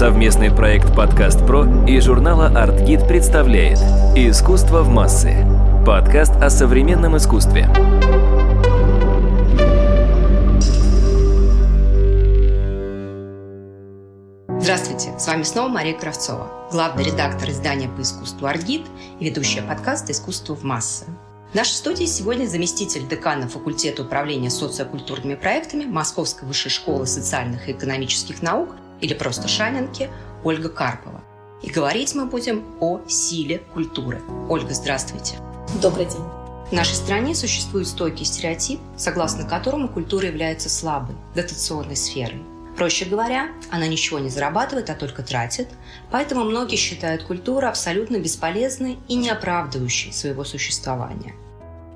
Совместный проект «Подкаст Про» и журнала «Артгид» представляет «Искусство в массы» – подкаст о современном искусстве. Здравствуйте, с вами снова Мария Кравцова, главный редактор издания по искусству «Артгид» и ведущая подкаста «Искусство в массы». В нашей студии сегодня заместитель декана факультета управления социокультурными проектами Московской высшей школы социальных и экономических наук или просто Шанинки Ольга Карпова. И говорить мы будем о силе культуры. Ольга, здравствуйте. Добрый день. В нашей стране существует стойкий стереотип, согласно которому культура является слабой, дотационной сферой. Проще говоря, она ничего не зарабатывает, а только тратит, поэтому многие считают культуру абсолютно бесполезной и не оправдывающей своего существования.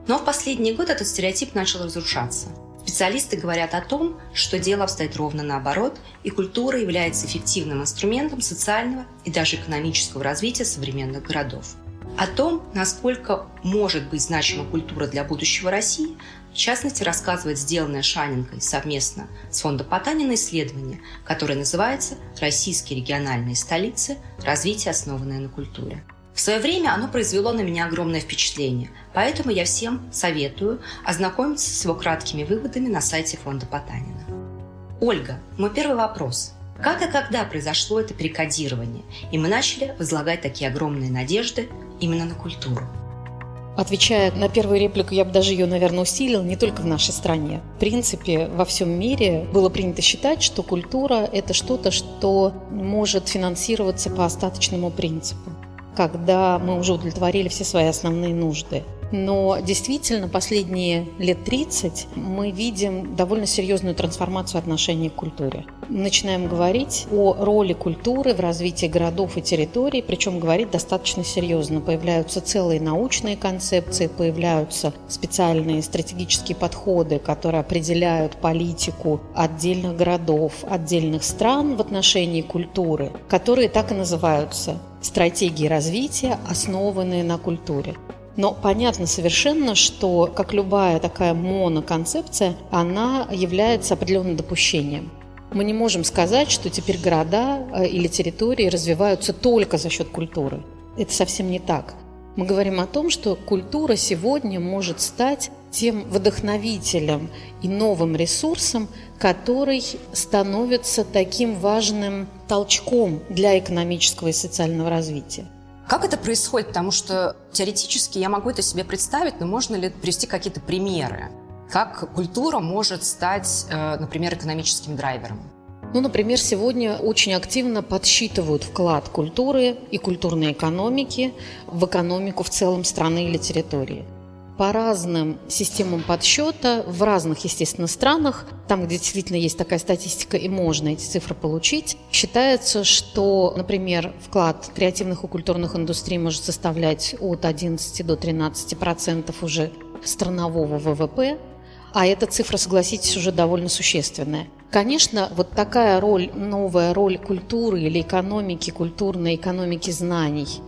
Но в последний год этот стереотип начал разрушаться. Специалисты говорят о том, что дело обстоит ровно наоборот, и культура является эффективным инструментом социального и даже экономического развития современных городов. О том, насколько может быть значима культура для будущего России, в частности, рассказывает сделанное Шаненкой совместно с фондом Потанина исследование, которое называется «Российские региональные столицы. Развитие, основанное на культуре». В свое время оно произвело на меня огромное впечатление, поэтому я всем советую ознакомиться с его краткими выводами на сайте фонда Потанина. Ольга, мой первый вопрос. Как и когда произошло это перекодирование, и мы начали возлагать такие огромные надежды именно на культуру? Отвечая на первую реплику, я бы даже ее, наверное, усилил не только в нашей стране. В принципе, во всем мире было принято считать, что культура – это что-то, что может финансироваться по остаточному принципу когда мы уже удовлетворили все свои основные нужды. Но действительно, последние лет 30 мы видим довольно серьезную трансформацию отношений к культуре. Начинаем говорить о роли культуры в развитии городов и территорий, причем говорить достаточно серьезно. Появляются целые научные концепции, появляются специальные стратегические подходы, которые определяют политику отдельных городов, отдельных стран в отношении культуры, которые так и называются стратегии развития, основанные на культуре. Но понятно совершенно, что, как любая такая моноконцепция, она является определенным допущением. Мы не можем сказать, что теперь города э, или территории развиваются только за счет культуры. Это совсем не так. Мы говорим о том, что культура сегодня может стать тем вдохновителем и новым ресурсом, который становится таким важным толчком для экономического и социального развития. Как это происходит? Потому что теоретически я могу это себе представить, но можно ли привести какие-то примеры? Как культура может стать, э, например, экономическим драйвером? Ну, например, сегодня очень активно подсчитывают вклад культуры и культурной экономики в экономику в целом страны или территории по разным системам подсчета в разных, естественно, странах, там, где действительно есть такая статистика и можно эти цифры получить, считается, что, например, вклад креативных и культурных индустрий может составлять от 11 до 13 процентов уже странового ВВП, а эта цифра, согласитесь, уже довольно существенная. Конечно, вот такая роль, новая роль культуры или экономики, культурной экономики знаний –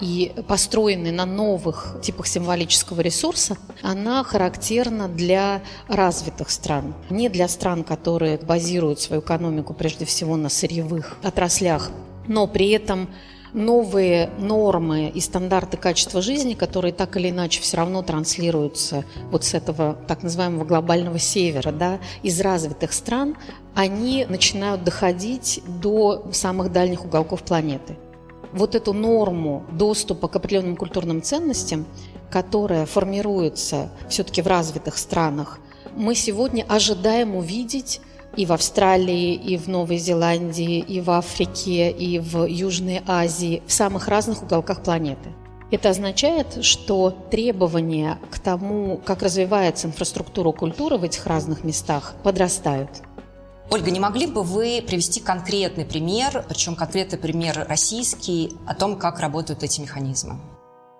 и построенной на новых типах символического ресурса, она характерна для развитых стран, не для стран, которые базируют свою экономику прежде всего на сырьевых отраслях, но при этом новые нормы и стандарты качества жизни, которые так или иначе все равно транслируются вот с этого так называемого глобального севера, да, из развитых стран, они начинают доходить до самых дальних уголков планеты вот эту норму доступа к определенным культурным ценностям, которая формируется все-таки в развитых странах, мы сегодня ожидаем увидеть и в Австралии, и в Новой Зеландии, и в Африке, и в Южной Азии, в самых разных уголках планеты. Это означает, что требования к тому, как развивается инфраструктура культуры в этих разных местах, подрастают. Ольга, не могли бы вы привести конкретный пример, причем конкретный пример российский, о том, как работают эти механизмы?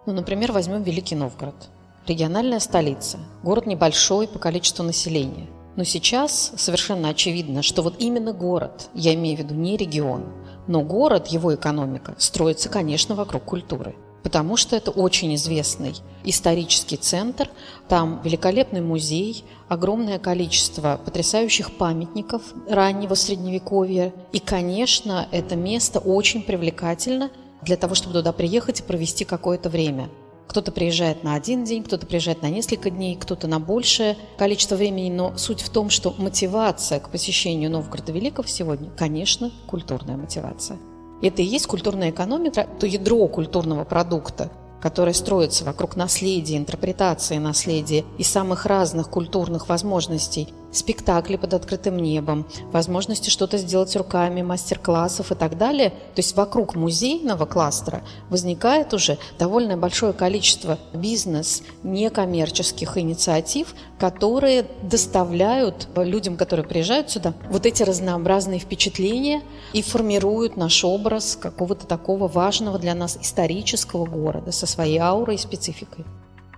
Ну, например, возьмем Великий Новгород. Региональная столица, город небольшой по количеству населения. Но сейчас совершенно очевидно, что вот именно город, я имею в виду не регион, но город, его экономика, строится, конечно, вокруг культуры. Потому что это очень известный исторический центр, там великолепный музей, огромное количество потрясающих памятников раннего средневековья. И, конечно, это место очень привлекательно для того, чтобы туда приехать и провести какое-то время. Кто-то приезжает на один день, кто-то приезжает на несколько дней, кто-то на большее количество времени, но суть в том, что мотивация к посещению Новгорода Великого сегодня, конечно, культурная мотивация. Это и есть культурная экономика, то ядро культурного продукта, которое строится вокруг наследия, интерпретации наследия и самых разных культурных возможностей – спектакли под открытым небом, возможности что-то сделать руками, мастер-классов и так далее. То есть вокруг музейного кластера возникает уже довольно большое количество бизнес, некоммерческих инициатив, которые доставляют людям, которые приезжают сюда, вот эти разнообразные впечатления и формируют наш образ какого-то такого важного для нас исторического города со своей аурой и спецификой.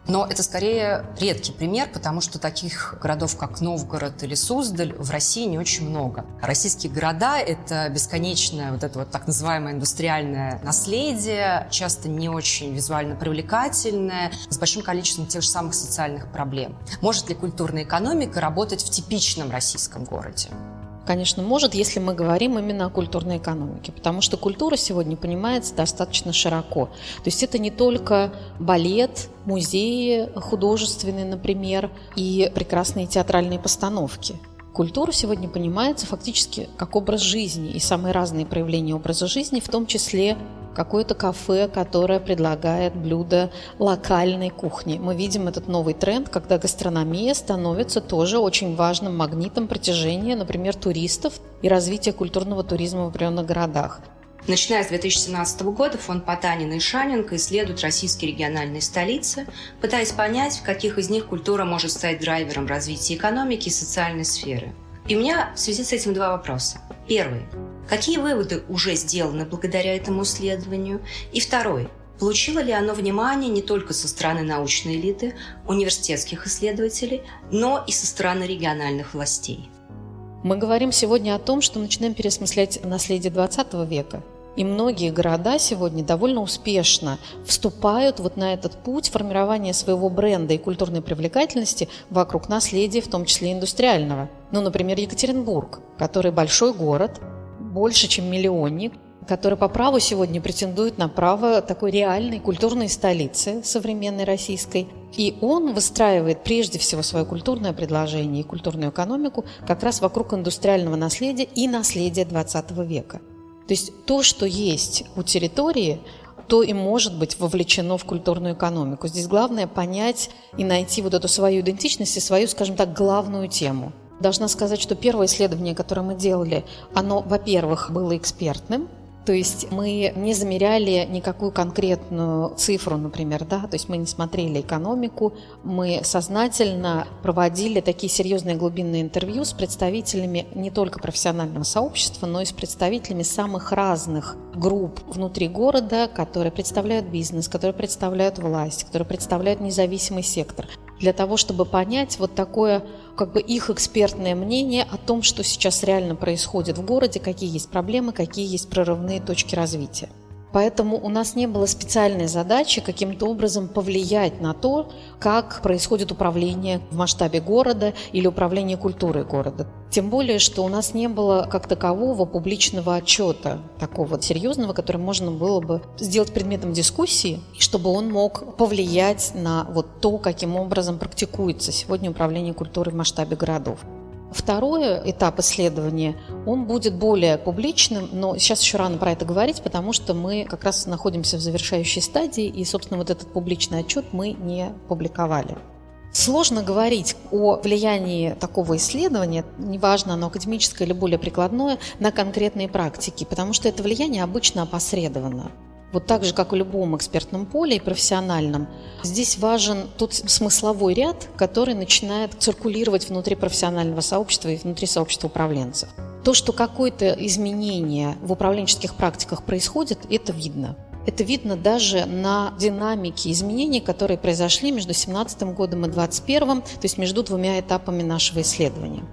Но это скорее редкий пример, потому что таких городов, как Новгород или Суздаль, в России не очень много. Российские города – это бесконечное вот это вот так называемое индустриальное наследие, часто не очень визуально привлекательное, с большим количеством тех же самых социальных проблем. Может ли культурная экономика работать в типичном российском городе? Конечно, может, если мы говорим именно о культурной экономике, потому что культура сегодня понимается достаточно широко. То есть это не только балет, музеи художественные, например, и прекрасные театральные постановки. Культура сегодня понимается фактически как образ жизни и самые разные проявления образа жизни, в том числе какое-то кафе, которое предлагает блюда локальной кухни. Мы видим этот новый тренд, когда гастрономия становится тоже очень важным магнитом притяжения, например, туристов и развития культурного туризма в определенных городах. Начиная с 2017 года фонд Потанина и Шаненко исследуют российские региональные столицы, пытаясь понять, в каких из них культура может стать драйвером развития экономики и социальной сферы. И у меня в связи с этим два вопроса. Первый. Какие выводы уже сделаны благодаря этому исследованию? И второй. Получило ли оно внимание не только со стороны научной элиты, университетских исследователей, но и со стороны региональных властей? Мы говорим сегодня о том, что начинаем переосмыслять наследие XX века – и многие города сегодня довольно успешно вступают вот на этот путь формирования своего бренда и культурной привлекательности вокруг наследия, в том числе индустриального. Ну, например, Екатеринбург, который большой город, больше, чем миллионник, который по праву сегодня претендует на право такой реальной культурной столицы современной российской. И он выстраивает прежде всего свое культурное предложение и культурную экономику как раз вокруг индустриального наследия и наследия XX века. То есть то, что есть у территории, то и может быть вовлечено в культурную экономику. Здесь главное понять и найти вот эту свою идентичность и свою, скажем так, главную тему. Должна сказать, что первое исследование, которое мы делали, оно, во-первых, было экспертным, то есть мы не замеряли никакую конкретную цифру, например, да, то есть мы не смотрели экономику, мы сознательно проводили такие серьезные глубинные интервью с представителями не только профессионального сообщества, но и с представителями самых разных групп внутри города, которые представляют бизнес, которые представляют власть, которые представляют независимый сектор для того, чтобы понять вот такое как бы их экспертное мнение о том, что сейчас реально происходит в городе, какие есть проблемы, какие есть прорывные точки развития. Поэтому у нас не было специальной задачи каким-то образом повлиять на то, как происходит управление в масштабе города или управление культурой города. Тем более, что у нас не было как такового публичного отчета, такого серьезного, который можно было бы сделать предметом дискуссии, чтобы он мог повлиять на вот то, каким образом практикуется сегодня управление культурой в масштабе городов. Второй этап исследования, он будет более публичным, но сейчас еще рано про это говорить, потому что мы как раз находимся в завершающей стадии, и, собственно, вот этот публичный отчет мы не публиковали. Сложно говорить о влиянии такого исследования, неважно, оно академическое или более прикладное, на конкретные практики, потому что это влияние обычно опосредовано. Вот так же, как в любом экспертном поле и профессиональном, здесь важен тот смысловой ряд, который начинает циркулировать внутри профессионального сообщества и внутри сообщества управленцев. То, что какое-то изменение в управленческих практиках происходит, это видно. Это видно даже на динамике изменений, которые произошли между 2017 годом и 2021, то есть между двумя этапами нашего исследования.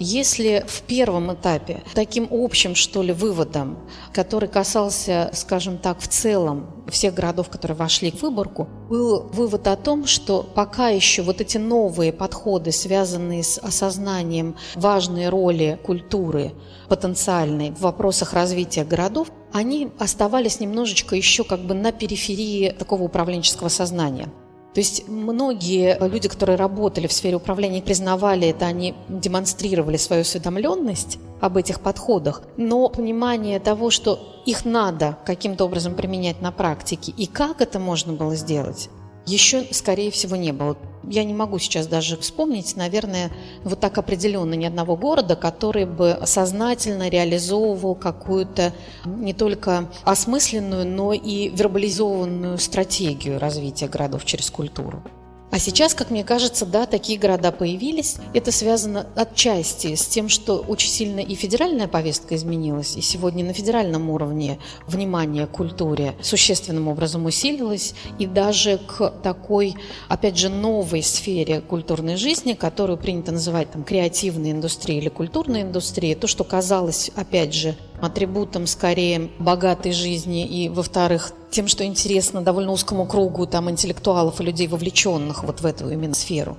Если в первом этапе таким общим, что ли, выводом, который касался, скажем так, в целом всех городов, которые вошли в выборку, был вывод о том, что пока еще вот эти новые подходы, связанные с осознанием важной роли культуры потенциальной в вопросах развития городов, они оставались немножечко еще как бы на периферии такого управленческого сознания. То есть многие люди, которые работали в сфере управления, признавали это, они демонстрировали свою осведомленность об этих подходах, но понимание того, что их надо каким-то образом применять на практике и как это можно было сделать, еще, скорее всего, не было. Я не могу сейчас даже вспомнить, наверное, вот так определенно ни одного города, который бы сознательно реализовывал какую-то не только осмысленную, но и вербализованную стратегию развития городов через культуру. А сейчас, как мне кажется, да, такие города появились. Это связано отчасти с тем, что очень сильно и федеральная повестка изменилась, и сегодня на федеральном уровне внимание к культуре существенным образом усилилось, и даже к такой, опять же, новой сфере культурной жизни, которую принято называть там креативной индустрией или культурной индустрией, то, что казалось, опять же, атрибутом скорее богатой жизни и, во-вторых, тем, что интересно довольно узкому кругу там интеллектуалов и людей, вовлеченных вот в эту именно сферу.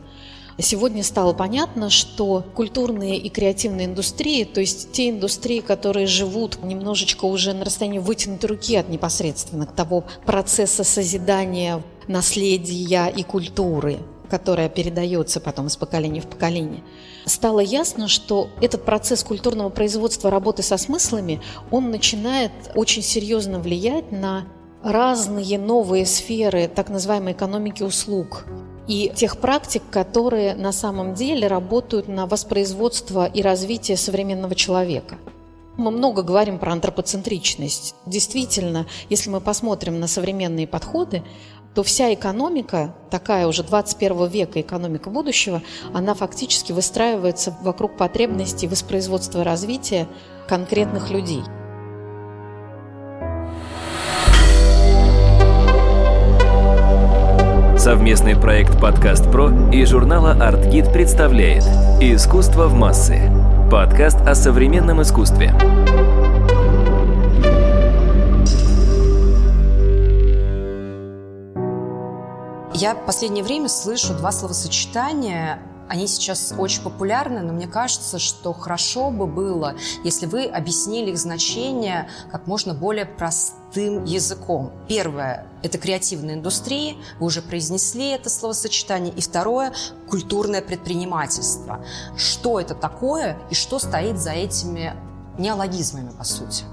Сегодня стало понятно, что культурные и креативные индустрии, то есть те индустрии, которые живут немножечко уже на расстоянии вытянутой руки от непосредственно того процесса созидания наследия и культуры, которая передается потом из поколения в поколение, стало ясно, что этот процесс культурного производства работы со смыслами, он начинает очень серьезно влиять на разные новые сферы так называемой экономики услуг и тех практик, которые на самом деле работают на воспроизводство и развитие современного человека. Мы много говорим про антропоцентричность. Действительно, если мы посмотрим на современные подходы, то вся экономика, такая уже 21 века экономика будущего, она фактически выстраивается вокруг потребностей воспроизводства и развития конкретных людей. Совместный проект «Подкаст Про» и журнала «Артгид» представляет «Искусство в массы» – подкаст о современном искусстве. Я в последнее время слышу два словосочетания они сейчас очень популярны, но мне кажется, что хорошо бы было, если вы объяснили их значение как можно более простым языком. Первое – это креативная индустрия, вы уже произнесли это словосочетание. И второе – культурное предпринимательство. Что это такое и что стоит за этими неологизмами, по сути?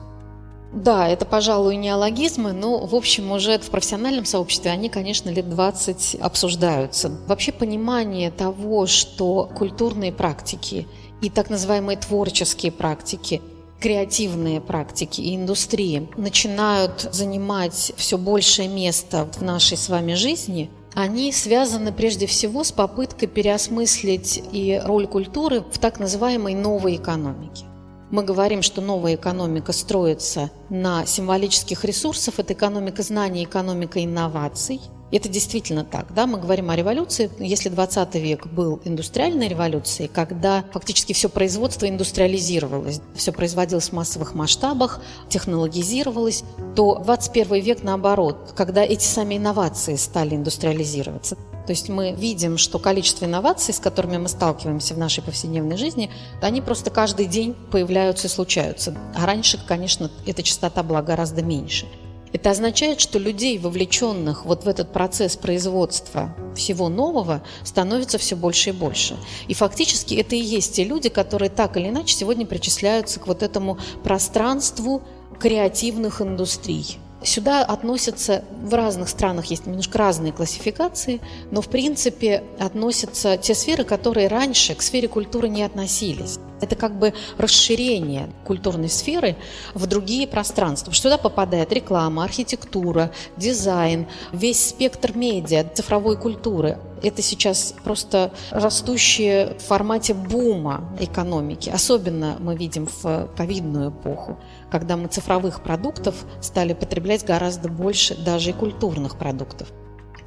Да, это, пожалуй, неологизмы, но, в общем, уже в профессиональном сообществе они, конечно, лет 20 обсуждаются. Вообще понимание того, что культурные практики и так называемые творческие практики креативные практики и индустрии начинают занимать все большее место в нашей с вами жизни, они связаны прежде всего с попыткой переосмыслить и роль культуры в так называемой новой экономике. Мы говорим, что новая экономика строится на символических ресурсах. Это экономика знаний, экономика инноваций. Это действительно так. Да? Мы говорим о революции. Если 20 век был индустриальной революцией, когда фактически все производство индустриализировалось, все производилось в массовых масштабах, технологизировалось, то 21 век наоборот, когда эти сами инновации стали индустриализироваться. То есть мы видим, что количество инноваций, с которыми мы сталкиваемся в нашей повседневной жизни, они просто каждый день появляются и случаются. А раньше, конечно, эта частота была гораздо меньше. Это означает, что людей, вовлеченных вот в этот процесс производства всего нового, становится все больше и больше. И фактически это и есть те люди, которые так или иначе сегодня причисляются к вот этому пространству креативных индустрий. Сюда относятся, в разных странах есть немножко разные классификации, но в принципе относятся те сферы, которые раньше к сфере культуры не относились. Это как бы расширение культурной сферы в другие пространства. Туда попадает реклама, архитектура, дизайн, весь спектр медиа, цифровой культуры. Это сейчас просто растущее в формате бума экономики. Особенно мы видим в ковидную эпоху, когда мы цифровых продуктов стали потреблять гораздо больше даже и культурных продуктов.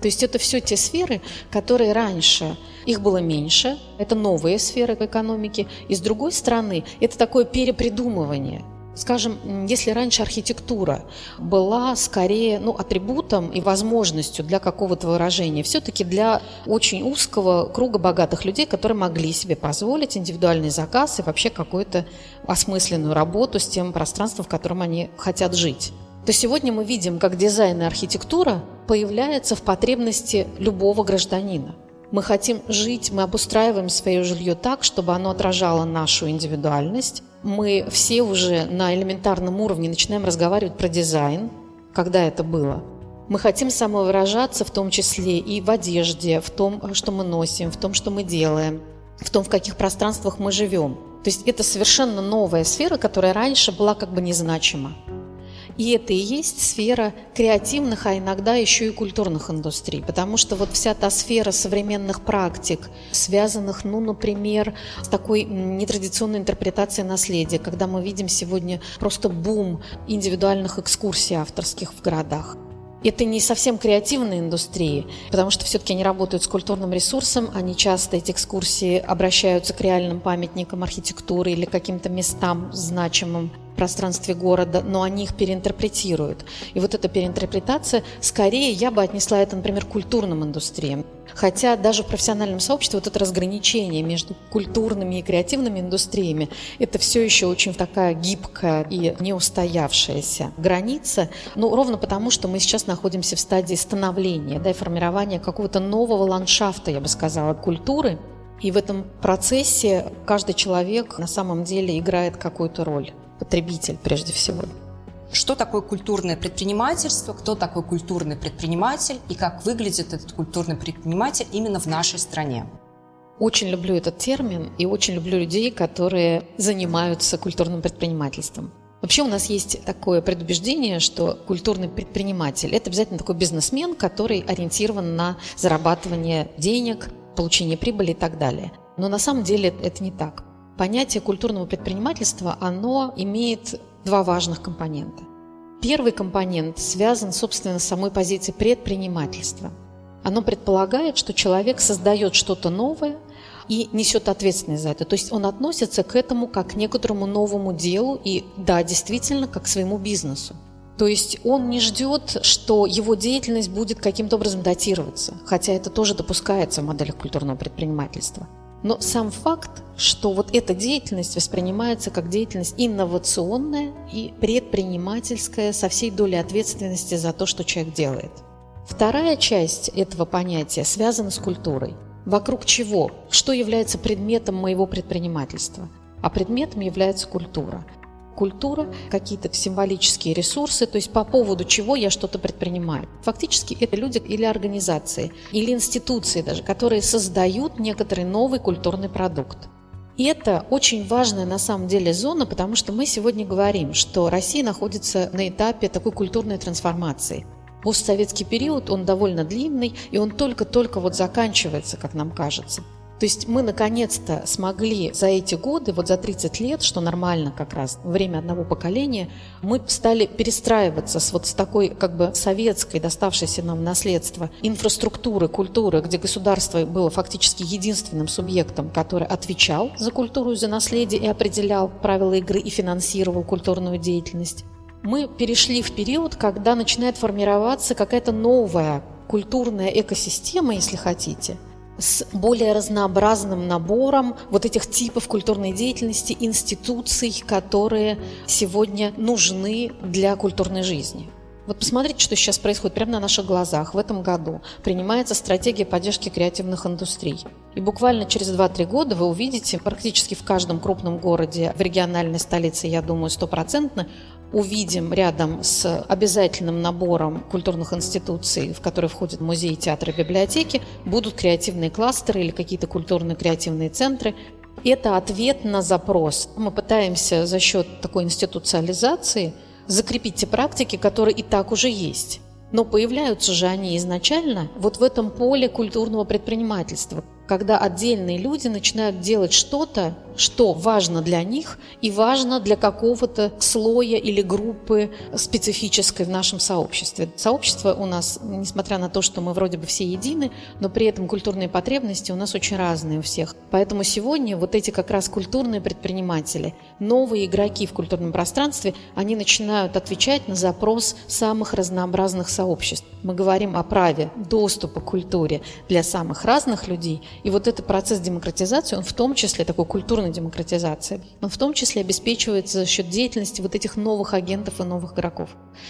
То есть это все те сферы, которые раньше, их было меньше, это новые сферы экономики, и с другой стороны, это такое перепридумывание – Скажем, если раньше архитектура была скорее ну, атрибутом и возможностью для какого-то выражения, все-таки для очень узкого круга богатых людей, которые могли себе позволить индивидуальный заказ и вообще какую-то осмысленную работу с тем пространством, в котором они хотят жить. То сегодня мы видим, как дизайн и архитектура появляется в потребности любого гражданина. Мы хотим жить, мы обустраиваем свое жилье так, чтобы оно отражало нашу индивидуальность. Мы все уже на элементарном уровне начинаем разговаривать про дизайн, когда это было. Мы хотим самовыражаться в том числе и в одежде, в том, что мы носим, в том, что мы делаем, в том, в каких пространствах мы живем. То есть это совершенно новая сфера, которая раньше была как бы незначима. И это и есть сфера креативных, а иногда еще и культурных индустрий. Потому что вот вся та сфера современных практик, связанных, ну, например, с такой нетрадиционной интерпретацией наследия, когда мы видим сегодня просто бум индивидуальных экскурсий авторских в городах. Это не совсем креативные индустрии, потому что все-таки они работают с культурным ресурсом, они часто, эти экскурсии, обращаются к реальным памятникам архитектуры или каким-то местам значимым пространстве города, но они их переинтерпретируют. И вот эта переинтерпретация, скорее я бы отнесла это, например, к культурным индустриям. Хотя даже в профессиональном сообществе вот это разграничение между культурными и креативными индустриями – это все еще очень такая гибкая и неустоявшаяся граница, ну, ровно потому, что мы сейчас находимся в стадии становления, да, и формирования какого-то нового ландшафта, я бы сказала, культуры, и в этом процессе каждый человек на самом деле играет какую-то роль потребитель прежде всего. Что такое культурное предпринимательство, кто такой культурный предприниматель и как выглядит этот культурный предприниматель именно в нашей стране? Очень люблю этот термин и очень люблю людей, которые занимаются культурным предпринимательством. Вообще у нас есть такое предубеждение, что культурный предприниматель – это обязательно такой бизнесмен, который ориентирован на зарабатывание денег, получение прибыли и так далее. Но на самом деле это не так понятие культурного предпринимательства, оно имеет два важных компонента. Первый компонент связан, собственно, с самой позицией предпринимательства. Оно предполагает, что человек создает что-то новое и несет ответственность за это. То есть он относится к этому как к некоторому новому делу и, да, действительно, как к своему бизнесу. То есть он не ждет, что его деятельность будет каким-то образом датироваться, хотя это тоже допускается в моделях культурного предпринимательства. Но сам факт, что вот эта деятельность воспринимается как деятельность инновационная и предпринимательская со всей долей ответственности за то, что человек делает. Вторая часть этого понятия связана с культурой. Вокруг чего? Что является предметом моего предпринимательства? А предметом является культура – культура, какие-то символические ресурсы, то есть по поводу чего я что-то предпринимаю. Фактически это люди или организации, или институции даже, которые создают некоторый новый культурный продукт. И это очень важная на самом деле зона, потому что мы сегодня говорим, что Россия находится на этапе такой культурной трансформации. Постсоветский период, он довольно длинный, и он только-только вот заканчивается, как нам кажется. То есть мы наконец-то смогли за эти годы, вот за 30 лет, что нормально как раз, время одного поколения, мы стали перестраиваться с вот с такой как бы советской, доставшейся нам наследство, инфраструктуры, культуры, где государство было фактически единственным субъектом, который отвечал за культуру и за наследие и определял правила игры и финансировал культурную деятельность. Мы перешли в период, когда начинает формироваться какая-то новая культурная экосистема, если хотите – с более разнообразным набором вот этих типов культурной деятельности, институций, которые сегодня нужны для культурной жизни. Вот посмотрите, что сейчас происходит прямо на наших глазах. В этом году принимается стратегия поддержки креативных индустрий. И буквально через 2-3 года вы увидите практически в каждом крупном городе, в региональной столице, я думаю, стопроцентно, увидим рядом с обязательным набором культурных институций, в которые входят музеи, театры, библиотеки, будут креативные кластеры или какие-то культурные креативные центры. Это ответ на запрос. Мы пытаемся за счет такой институциализации закрепить те практики, которые и так уже есть. Но появляются же они изначально вот в этом поле культурного предпринимательства, когда отдельные люди начинают делать что-то что важно для них и важно для какого-то слоя или группы специфической в нашем сообществе. Сообщество у нас, несмотря на то, что мы вроде бы все едины, но при этом культурные потребности у нас очень разные у всех. Поэтому сегодня вот эти как раз культурные предприниматели, новые игроки в культурном пространстве, они начинают отвечать на запрос самых разнообразных сообществ. Мы говорим о праве доступа к культуре для самых разных людей, и вот этот процесс демократизации, он в том числе такой культурной демократизации, он в том числе обеспечивается за счет деятельности вот этих новых агентов и новых игроков.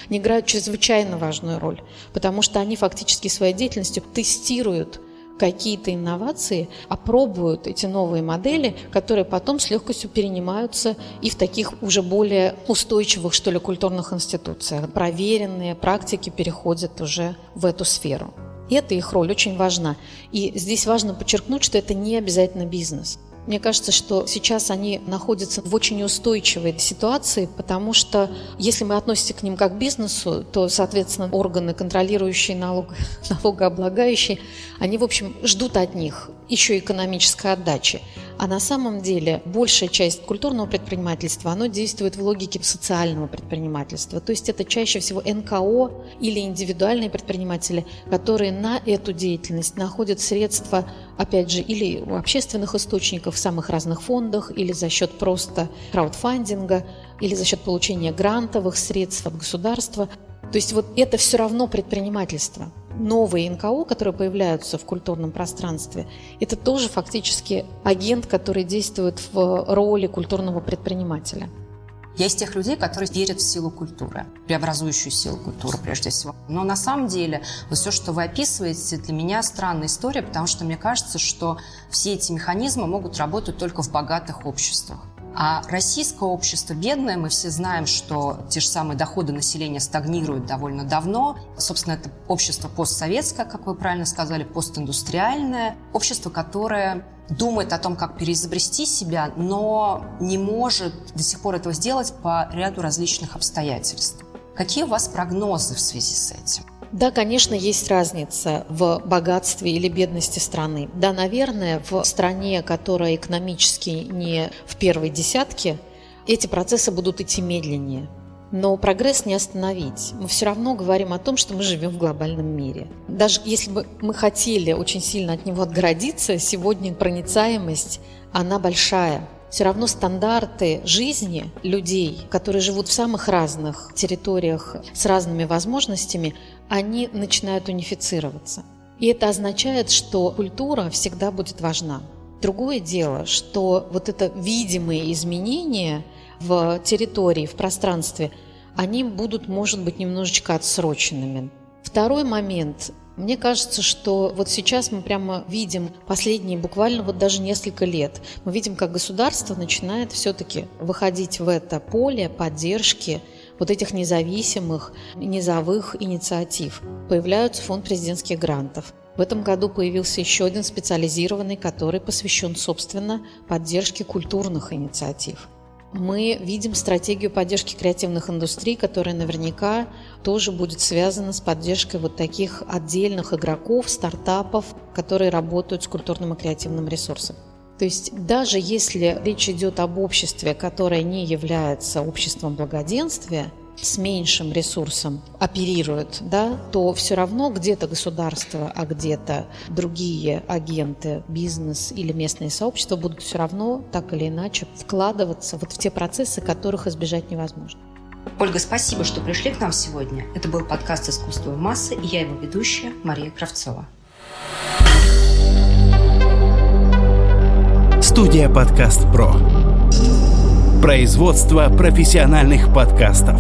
Они играют чрезвычайно важную роль, потому что они фактически своей деятельностью тестируют какие-то инновации, опробуют эти новые модели, которые потом с легкостью перенимаются и в таких уже более устойчивых, что ли, культурных институциях. Проверенные практики переходят уже в эту сферу. И эта их роль очень важна. И здесь важно подчеркнуть, что это не обязательно бизнес. Мне кажется, что сейчас они находятся в очень устойчивой ситуации, потому что если мы относимся к ним как к бизнесу, то, соответственно, органы, контролирующие налог, налогооблагающие, они, в общем, ждут от них еще экономической отдачи. А на самом деле большая часть культурного предпринимательства, оно действует в логике социального предпринимательства. То есть это чаще всего НКО или индивидуальные предприниматели, которые на эту деятельность находят средства, опять же, или у общественных источников в самых разных фондах, или за счет просто краудфандинга, или за счет получения грантовых средств от государства. То есть вот это все равно предпринимательство новые НКО, которые появляются в культурном пространстве, это тоже фактически агент, который действует в роли культурного предпринимателя. Я из тех людей, которые верят в силу культуры, преобразующую силу культуры прежде всего. Но на самом деле вот все, что вы описываете, для меня странная история, потому что мне кажется, что все эти механизмы могут работать только в богатых обществах. А российское общество бедное, мы все знаем, что те же самые доходы населения стагнируют довольно давно. Собственно, это общество постсоветское, как вы правильно сказали, постиндустриальное. Общество, которое думает о том, как переизобрести себя, но не может до сих пор этого сделать по ряду различных обстоятельств. Какие у вас прогнозы в связи с этим? Да, конечно, есть разница в богатстве или бедности страны. Да, наверное, в стране, которая экономически не в первой десятке, эти процессы будут идти медленнее. Но прогресс не остановить. Мы все равно говорим о том, что мы живем в глобальном мире. Даже если бы мы хотели очень сильно от него отгородиться, сегодня проницаемость, она большая все равно стандарты жизни людей, которые живут в самых разных территориях с разными возможностями, они начинают унифицироваться. И это означает, что культура всегда будет важна. Другое дело, что вот это видимые изменения в территории, в пространстве, они будут, может быть, немножечко отсроченными. Второй момент мне кажется, что вот сейчас мы прямо видим последние буквально вот даже несколько лет, мы видим, как государство начинает все-таки выходить в это поле поддержки вот этих независимых, низовых инициатив. Появляются фонд президентских грантов. В этом году появился еще один специализированный, который посвящен, собственно, поддержке культурных инициатив мы видим стратегию поддержки креативных индустрий, которая наверняка тоже будет связана с поддержкой вот таких отдельных игроков, стартапов, которые работают с культурным и креативным ресурсом. То есть даже если речь идет об обществе, которое не является обществом благоденствия, с меньшим ресурсом оперирует, да, то все равно где-то государство, а где-то другие агенты, бизнес или местные сообщества будут все равно так или иначе вкладываться вот в те процессы, которых избежать невозможно. Ольга, спасибо, что пришли к нам сегодня. Это был подкаст «Искусство массы» и я его ведущая Мария Кравцова. Студия «Подкаст Про». Производство профессиональных подкастов.